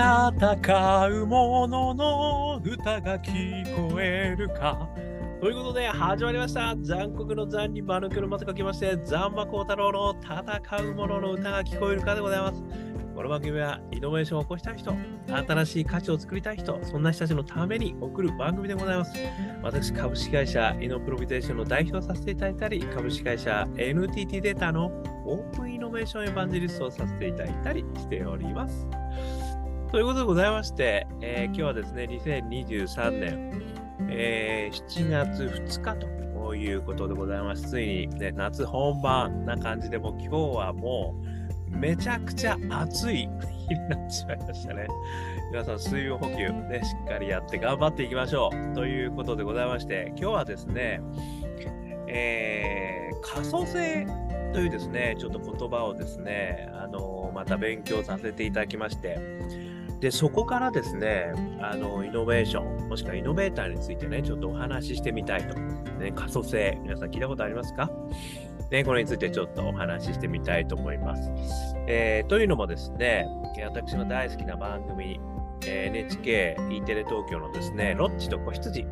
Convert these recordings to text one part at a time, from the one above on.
戦う者のの歌が聞こえるか？ということで、始まりました。残酷の残に間抜けのまと書きまして、残馬幸太郎の戦う者のの歌が聞こえるかでございます。この番組はイノベーションを起こしたい人、新しい価値を作りたい人、そんな人たちのために送る番組でございます。私、株式会社イノプロビテーションの代表をさせていただいたり、株式会社 NTT データのオープンイノベーションエヴァンジェリストをさせていただいたりしております。ということでございまして、えー今日はですね、2023年、えー7月2日ということでございます。ついに、ね、夏本番な感じで、もう今日はもうめちゃくちゃ暑い日になってしまいましたね。皆さん、水分補給、ね、しっかりやって頑張っていきましょう。ということでございまして、今日はですね、えー、可塑性というですね、ちょっと言葉をですね、あのまた勉強させていただきまして、で、そこからですね、あの、イノベーション、もしくはイノベーターについてね、ちょっとお話ししてみたいと。ね、可塑性、皆さん聞いたことありますか？ね、これについてちょっとお話ししてみたいと思います。えーというのもですね、私の大好きな番組、NHK、E テレ東京のですね、ロッチと子羊、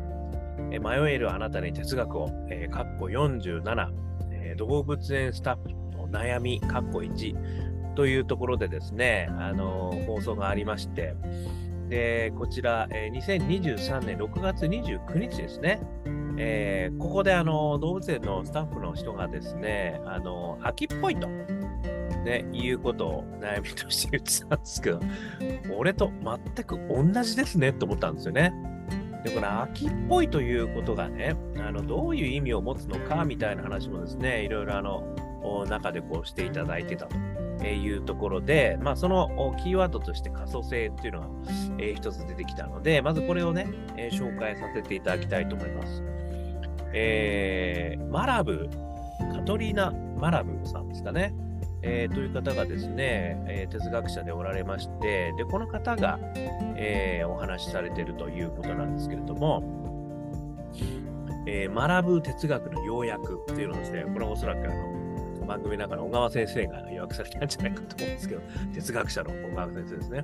迷えるあなたに哲学を、えー、かっこ47、えー動物園スタッフの悩み、かっこ1、というところでですね、あの放送がありまして、で、こちら、え2023年6月29日ですね、えーここであの動物園のスタッフの人がですね、あの秋っぽいと、ね、いうことを悩みとして言ってたんですけど、俺と全く同じですねと思ったんですよね。で、この秋っぽいということがね、あのどういう意味を持つのかみたいな話もですね、いろいろあの中でこうしていただいてたと。えーいうところで、まあ、そのキーワードとして可塑性っていうのが、えー一つ出てきたので、まずこれをね、えー紹介させていただきたいと思います。えーマラブ、カトリーナ・マラブさんですかね。えーという方がですね、えー哲学者でおられまして、で、この方が、えーお話しされているということなんですけれども、えー学ぶ哲学の要約っていうのですね、これはおそらくあの、番組の中の小川先生が予約されたんじゃないかと思うんですけど、哲学者の小川先生ですね。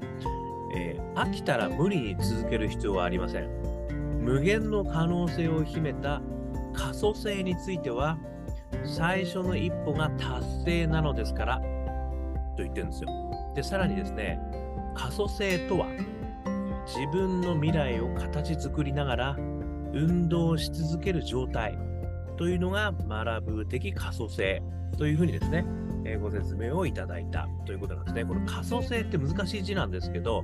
えー飽きたら無理に続ける必要はありません。無限の可能性を秘めた可塑性については、最初の一歩が達成なのですから、と言ってるんですよ。で、さらにですね、可塑性とは、自分の未来を形作りながら運動し続ける状態というのがマラブー的可塑性というふうにですね、えーご説明をいただいたということなんですね。この可塑性って難しい字なんですけど、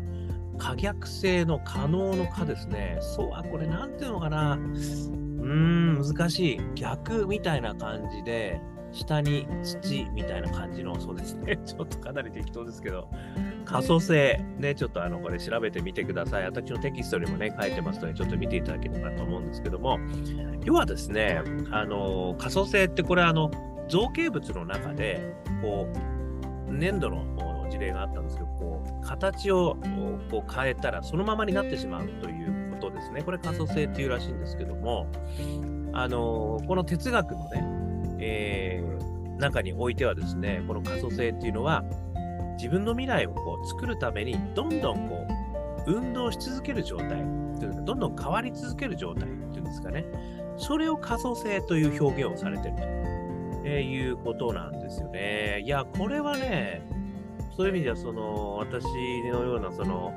可逆性の可能の可ですね。そう、あ、これなんていうのかな。うーん、難しい。逆みたいな感じで、下に土みたいな感じの、そうですね。ちょっとかなり適当ですけど、可塑性、ね、ちょっとあの、これ調べてみてください。私のテキストにもね、書いてますので、ちょっと見ていただければと思うんですけども、要はですね、あの、可塑性ってこれあの、造形物の中で、こう、粘土の事例があったんですけど、こう、形をこう変えたら、そのままになってしまうということですね。これ可塑性っていうらしいんですけども、あの、この哲学のね、えー中においてはですね、この可塑性っていうのは、自分の未来をこう作るために、どんどんこう、運動し続ける状態っていうか、どんどん変わり続ける状態っていうんですかね。それを可塑性という表現をされてると、えーいうことなんですよね。いや、これはね、そういう意味では、その、私のような、その、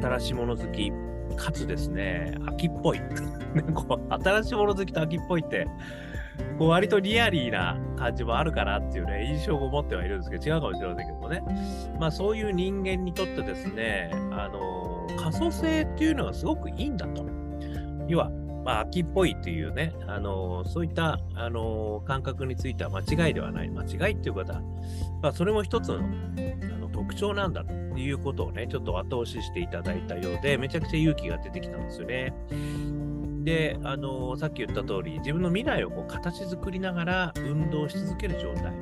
新しいもの好き、かつですね、秋っぽい。こう新しいもの好きと秋っぽいって、こう割とリアリーな感じもあるかなっていうね、印象を持ってはいるんですけど、違うかもしれませんけどもね。まあそういう人間にとってですね、あの、可塑性っていうのがすごくいいんだと。要は、まあ秋っぽいっていうね、あの、そういった、あの、感覚については間違いではない。間違いっていうことは、まあそれも一つのあの特徴なんだということをね、ちょっと後押ししていただいたようで、めちゃくちゃ勇気が出てきたんですよね。で、あのさっき言った通り、自分の未来をこう形作りながら運動し続ける状態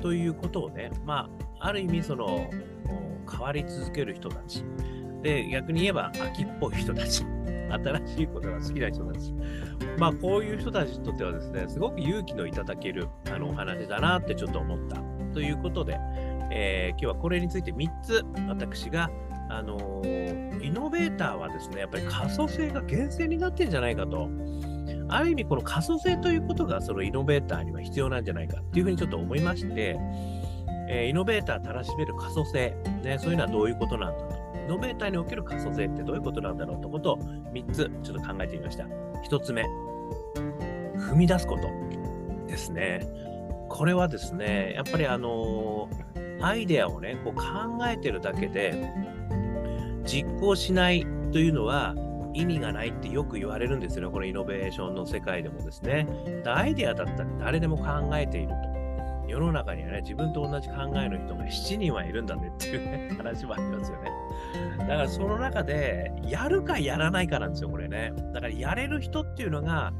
ということをね、まあ、ある意味、その、変わり続ける人たち。で、逆に言えば、秋っぽい人たち。新しいことが好きな人たち。まあ、こういう人たちにとってはですね、すごく勇気のいただけるあのお話だなってちょっと思った。ということで、えー今日はこれについて3つ私があのイノベーターはですね、やっぱり可塑性が厳選になってるんじゃないかと。ある意味、この可塑性ということがそのイノベーターには必要なんじゃないかっていうふうにちょっと思いまして、えー、イノベーターたらしめる可塑性、ね、そういうのはどういうことなんだと。イノベーターにおける可塑性ってどういうことなんだろうってことを3つちょっと考えてみました。1つ目、踏み出すことですね。これはですね、やっぱりあのー、アイデアをね、こう考えてるだけで、実行しないというのは意味がないってよく言われるんですよね、このイノベーションの世界でもですね。アイデアだったら誰でも考えていると。世の中にはね、自分と同じ考えの人が7人はいるんだねっていうね、話もありますよね。だからその中で、やるかやらないかなんですよ、これね。だからやれる人っていうのが、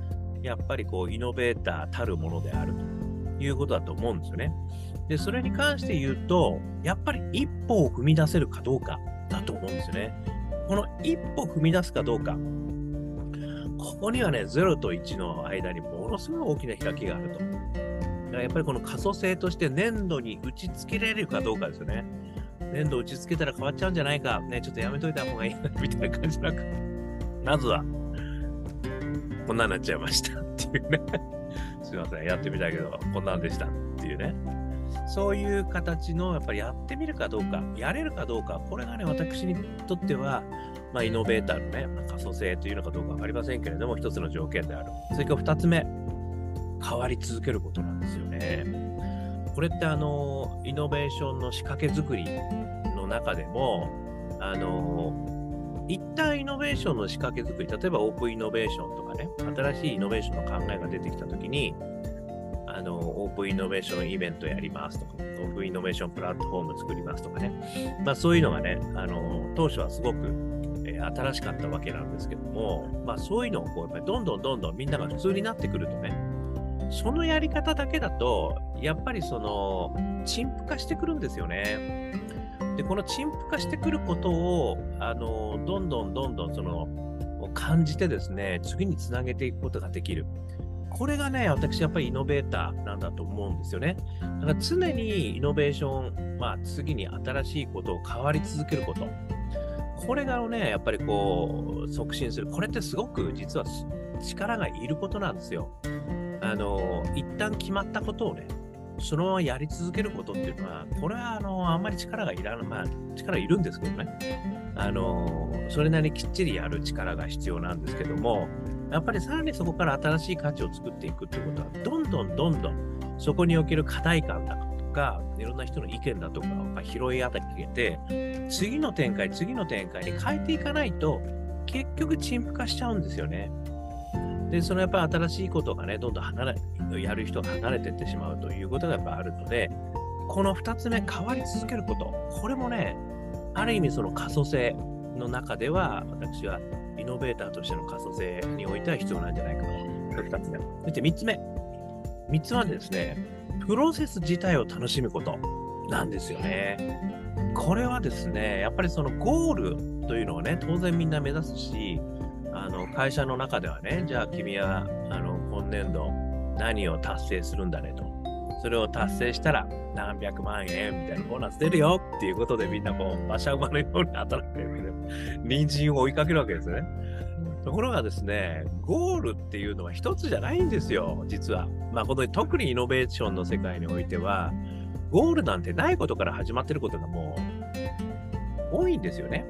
やっぱりこう、イノベーターたるものであるということだと思うんですよね。で、それに関して言うと、やっぱり一歩を踏み出せるかどうかだと思うんですよね。この一歩踏み出すかどうか、ここにはね、0と1の間にものすごい大きな開きがあると。だからやっぱりこの可塑性として粘土に打ち付けられるかどうかですよね。粘土打ち付けたら変わっちゃうんじゃないか、ね、ちょっとやめといた方がいいな、みたいな感じなく、まずは、こんなになっちゃいましたっていうね。すいません、やってみたいけど、こんなんでしたっていうね。そういう形の、やっぱりやってみるかどうか、やれるかどうか、これがね、私にとっては、まあ、イノベーターのね、まあ、可塑性というのかどうか分かりませんけれども、一つの条件である。それから二つ目、変わり続けることなんですよね。これってあの、イノベーションの仕掛け作りの中でも、あの、一旦イノベーションの仕掛け作り、例えばオープンイノベーションとかね、新しいイノベーションの考えが出てきたときに、あの、オープンイノベーションイベントやりますとか、オープンイノベーションプラットフォーム作りますとかね、まあそういうのがね、あの、当初はすごく、えー、新しかったわけなんですけども、まあそういうのをこう、やっぱりどんどんどんどんみんなが普通になってくるとね、そのやり方だけだと、やっぱりその、陳腐化してくるんですよね。で、この陳腐化してくることを、あの、どんどんどんどんその、感じてですね、次につなげていくことができる。これがね、私やっぱりイノベーターなんだと思うんですよね。だから常にイノベーション、まあ次に新しいことを変わり続けること。これがね、やっぱりこう、促進する。これってすごく実は力がいることなんですよ。あの、一旦決まったことをね、そのままやり続けることっていうのは、これはあのあんまり力がいらない、まあ力いるんですけどね、あのそれなりにきっちりやる力が必要なんですけども、やっぱりさらにそこから新しい価値を作っていくっていうことは、どんどんどんどんそこにおける課題感だとか、いろんな人の意見だとかを拾い上げて、次の展開、次の展開に変えていかないと、結局陳腐化しちゃうんですよね。で、そのやっぱり新しいことがね、どんどん離れ、やる人が離れていってしまうということがやっぱあるので、この2つ目、変わり続けること、これもね、ある意味その可塑性の中では、私はイノベーターとしての可塑性においては必要なんじゃないかと。これ2つ目。そして3つ目。3つはですね、プロセス自体を楽しむことなんですよね。これはですね、やっぱりそのゴールというのをね、当然みんな目指すし、あの会社の中ではね、じゃあ君はあの今年度何を達成するんだねと。それを達成したら何百万円みたいなボーナス出るよっていうことでみんなこう馬車馬のように働いてるわけで、隣人を追いかけるわけですね。ところがですね、ゴールっていうのは一つじゃないんですよ、実は。まあ、この特にイノベーションの世界においては、ゴールなんてないことから始まってることがもう多いんですよね。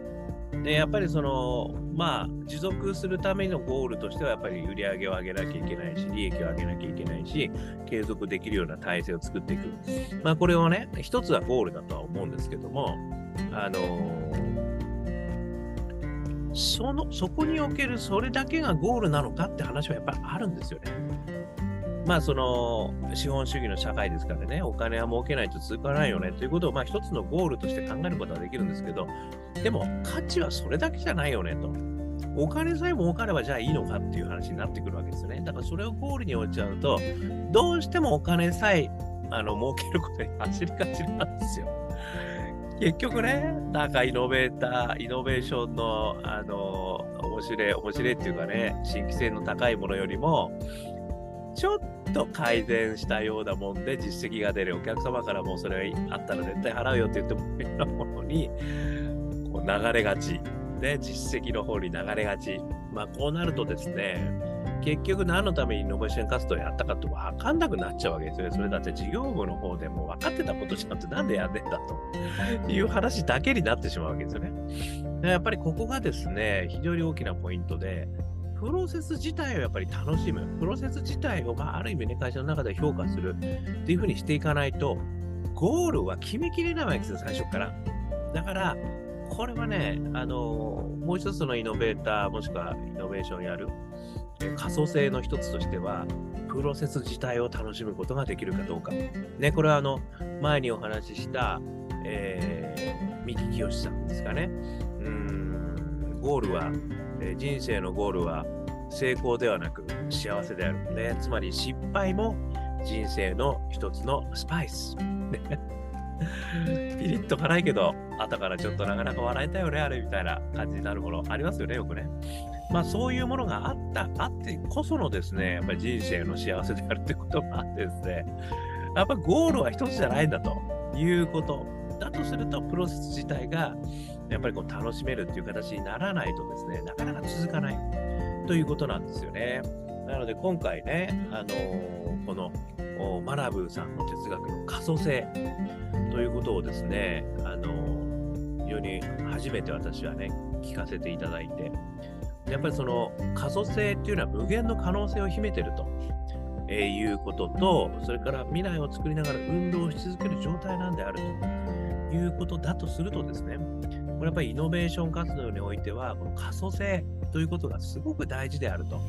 で、やっぱりその、まあ、持続するためのゴールとしては、やっぱり売り上げを上げなきゃいけないし、利益を上げなきゃいけないし、継続できるような体制を作っていく。まあ、これをね、一つはゴールだとは思うんですけども、あの、その、そこにおけるそれだけがゴールなのかって話はやっぱりあるんですよね。まあその資本主義の社会ですからね、お金は儲けないと続かないよねということをまあ一つのゴールとして考えることはできるんですけど、でも価値はそれだけじゃないよねと。お金さえ儲かればじゃあいいのかっていう話になってくるわけですね。だからそれをゴールに置いちゃうと、どうしてもお金さえあの儲けることに走りがちなんですよ。結局ね、なんかイノベーター、イノベーションの、あの、面白い、面白いっていうかね、新規性の高いものよりも、ちょっと改善したようなもんで実績が出るお客様からもそれあったら絶対払うよって言ってもらうものにこう流れがち。ね、実績の方に流れがち。まあ、こうなるとですね、結局何のためにイノベーション活動やったかって分かんなくなっちゃうわけですよね。それだって事業部の方でも分かってたことじゃなくてなんでやんねんだという話だけになってしまうわけですよね。やっぱりここがですね、非常に大きなポイントで、プロセス自体をやっぱり楽しむ、プロセス自体を、まあ、ある意味ね、会社の中で評価するっていうふうにしていかないと、ゴールは決めきれないわけですよ、最初から。だから、これはね、あのもう一つのイノベーター、もしくはイノベーションやる、可塑性の一つとしては、プロセス自体を楽しむことができるかどうか。ね、これはあの前にお話しした、えー、三木清さんですかね。うんゴールは、えー、人生のゴールは成功ではなく幸せである。ね、つまり失敗も人生の一つのスパイス。ピリッと辛いけど、後からちょっとなかなか笑えたよね、あれみたいな感じになるものありますよね、よくね。まあそういうものがあった、あってこそのですね、やっぱり人生の幸せであるってこともあってですね、やっぱゴールは一つじゃないんだということ。だとすると、プロセス自体がやっぱりこう楽しめるっていう形にならないとですね、なかなか続かないということなんですよね。なので今回ね、あのー、このマラブーさんの哲学の可塑性ということをですね、あのー、非常に初めて私はね、聞かせていただいて、やっぱりその可塑性っていうのは無限の可能性を秘めてると。えー、いうことと、それから未来を作りながら運動し続ける状態なんであるということだとするとですね、これやっぱりイノベーション活動においては、この可塑性ということがすごく大事であると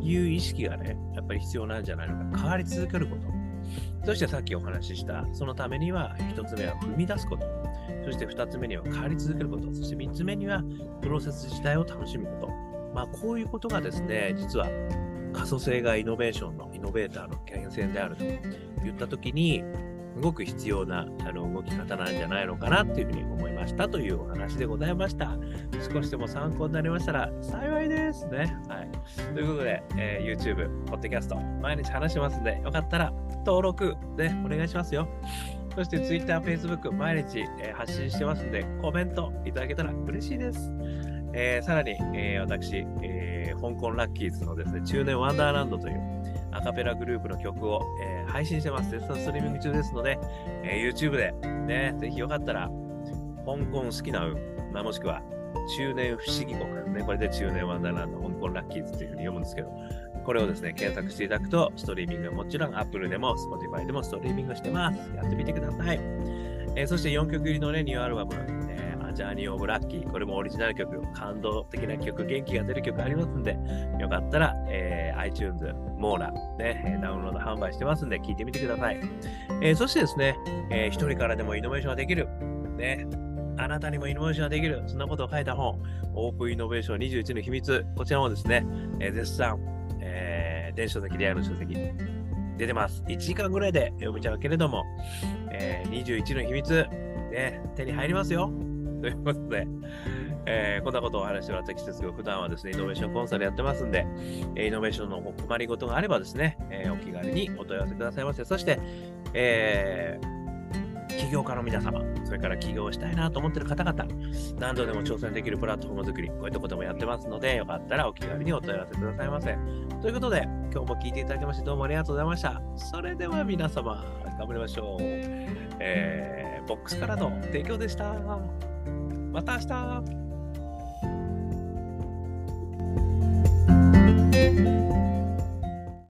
いう意識がね、やっぱり必要なんじゃないのか、変わり続けること。そしてさっきお話しした、そのためには1つ目は踏み出すこと。そして2つ目には変わり続けること。そして3つ目にはプロセス自体を楽しむこと。まあ、こういうことがですね、実は可塑性がイノベーションのイノベーターの源泉であると言ったときに、すごく必要なあの動き方なんじゃないのかなっていうふうに思いましたというお話でございました。少しでも参考になりましたら幸いですね。はい。ということで、えー、YouTube、Podcast、毎日話しますんで、よかったら登録でお願いしますよ。そして Twitter、Facebook、毎日、えー、発信してますんで、コメントいただけたら嬉しいです。えー、さらに、えー、私、えー、香港ラッキーズのですね、中年ワンダーランドというアカペラグループの曲を、えー、配信してます。絶賛ストリーミング中ですので、えー、YouTube で、ね、ぜひよかったら、香港好きな運、まあ、もしくは、中年不思議国、ね、これで中年ワンダーランド、香港ラッキーズというふうに読むんですけど、これをですね、検索していただくと、ストリーミングはもちろん Apple でも Spotify でもストリーミングしてます。やってみてください。えー、そして4曲入りのね、ニューアルバム、ジャーニー・オブ・ラッキー。これもオリジナル曲、感動的な曲、元気が出る曲ありますんで、よかったら、えー、iTunes、モーラ、ね、ダウンロード販売してますんで、聞いてみてください。えー、そしてですね、えー、一人からでもイノベーションができる。ね、あなたにもイノベーションができる。そんなことを書いた本、オープンイノベーション21の秘密。こちらもですね、えー、絶賛、えー、電子書籍、リアル書籍、出てます。1時間ぐらいで読めちゃうけれども、えー、21の秘密、ね、手に入りますよ。ということで、えー、こんなことをお話してもらった季節が普段はですね、イノベーションコンサルやってますんで、イノベーションのお困りごとがあればですね、えー、お気軽にお問い合わせくださいませ。そして、えー、起業家の皆様、それから起業したいなと思っている方々、何度でも挑戦できるプラットフォーム作り、こういったこともやってますので、よかったらお気軽にお問い合わせくださいませ。ということで、今日も聞いていただきましてどうもありがとうございました。それでは皆様、頑張りましょう。えー、ボックスからの提供でした。また明日。